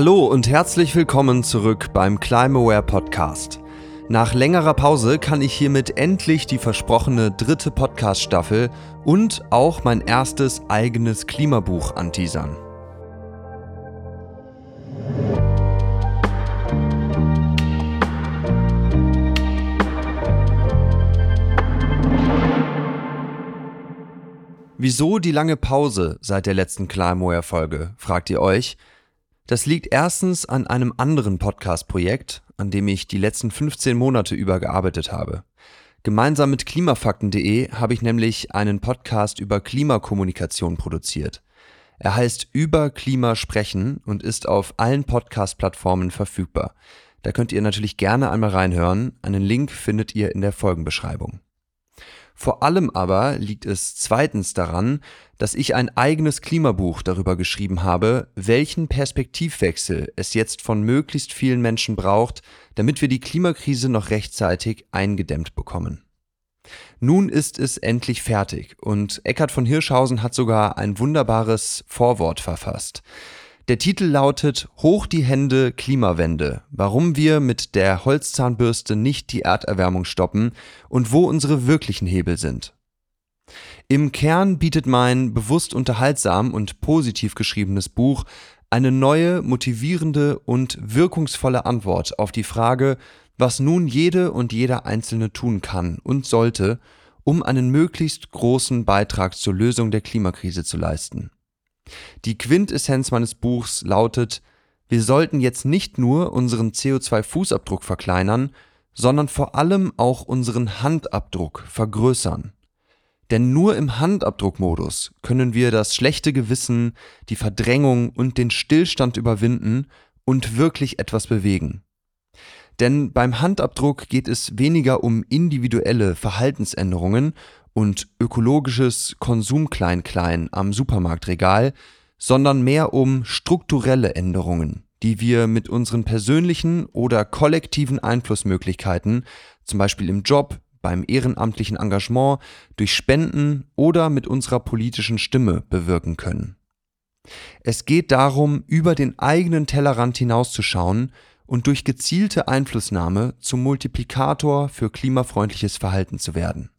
Hallo und herzlich willkommen zurück beim Climaware Podcast. Nach längerer Pause kann ich hiermit endlich die versprochene dritte Podcast-Staffel und auch mein erstes eigenes Klimabuch anteasern. Wieso die lange Pause seit der letzten Climaware-Folge, fragt ihr euch? Das liegt erstens an einem anderen Podcast-Projekt, an dem ich die letzten 15 Monate über gearbeitet habe. Gemeinsam mit klimafakten.de habe ich nämlich einen Podcast über Klimakommunikation produziert. Er heißt Über Klima sprechen und ist auf allen Podcast-Plattformen verfügbar. Da könnt ihr natürlich gerne einmal reinhören. Einen Link findet ihr in der Folgenbeschreibung. Vor allem aber liegt es zweitens daran, dass ich ein eigenes Klimabuch darüber geschrieben habe, welchen Perspektivwechsel es jetzt von möglichst vielen Menschen braucht, damit wir die Klimakrise noch rechtzeitig eingedämmt bekommen. Nun ist es endlich fertig und Eckhard von Hirschhausen hat sogar ein wunderbares Vorwort verfasst. Der Titel lautet Hoch die Hände Klimawende, warum wir mit der Holzzahnbürste nicht die Erderwärmung stoppen und wo unsere wirklichen Hebel sind. Im Kern bietet mein bewusst unterhaltsam und positiv geschriebenes Buch eine neue, motivierende und wirkungsvolle Antwort auf die Frage, was nun jede und jeder Einzelne tun kann und sollte, um einen möglichst großen Beitrag zur Lösung der Klimakrise zu leisten. Die Quintessenz meines Buchs lautet, wir sollten jetzt nicht nur unseren CO2-Fußabdruck verkleinern, sondern vor allem auch unseren Handabdruck vergrößern. Denn nur im Handabdruckmodus können wir das schlechte Gewissen, die Verdrängung und den Stillstand überwinden und wirklich etwas bewegen. Denn beim Handabdruck geht es weniger um individuelle Verhaltensänderungen und ökologisches Konsumklein-Klein am Supermarktregal, sondern mehr um strukturelle Änderungen, die wir mit unseren persönlichen oder kollektiven Einflussmöglichkeiten, zum Beispiel im Job, beim ehrenamtlichen Engagement, durch Spenden oder mit unserer politischen Stimme bewirken können. Es geht darum, über den eigenen Tellerrand hinauszuschauen und durch gezielte Einflussnahme zum Multiplikator für klimafreundliches Verhalten zu werden.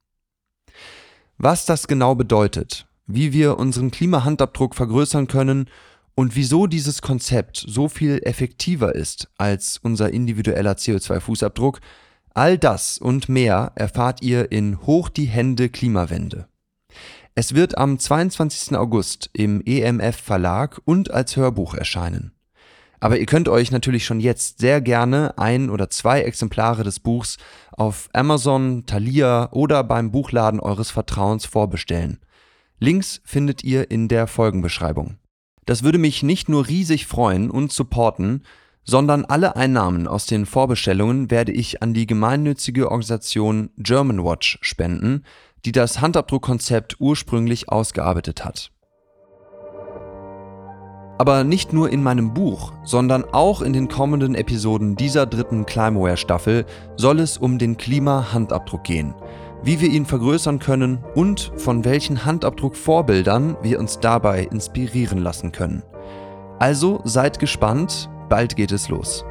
Was das genau bedeutet, wie wir unseren Klimahandabdruck vergrößern können und wieso dieses Konzept so viel effektiver ist als unser individueller CO2-Fußabdruck, all das und mehr erfahrt ihr in Hoch die Hände Klimawende. Es wird am 22. August im EMF Verlag und als Hörbuch erscheinen. Aber ihr könnt euch natürlich schon jetzt sehr gerne ein oder zwei Exemplare des Buchs auf Amazon, Thalia oder beim Buchladen eures Vertrauens vorbestellen. Links findet ihr in der Folgenbeschreibung. Das würde mich nicht nur riesig freuen und supporten, sondern alle Einnahmen aus den Vorbestellungen werde ich an die gemeinnützige Organisation Germanwatch spenden, die das Handabdruckkonzept ursprünglich ausgearbeitet hat. Aber nicht nur in meinem Buch, sondern auch in den kommenden Episoden dieser dritten Climaware Staffel soll es um den Klima-Handabdruck gehen, wie wir ihn vergrößern können und von welchen Handabdruck-Vorbildern wir uns dabei inspirieren lassen können. Also seid gespannt, bald geht es los.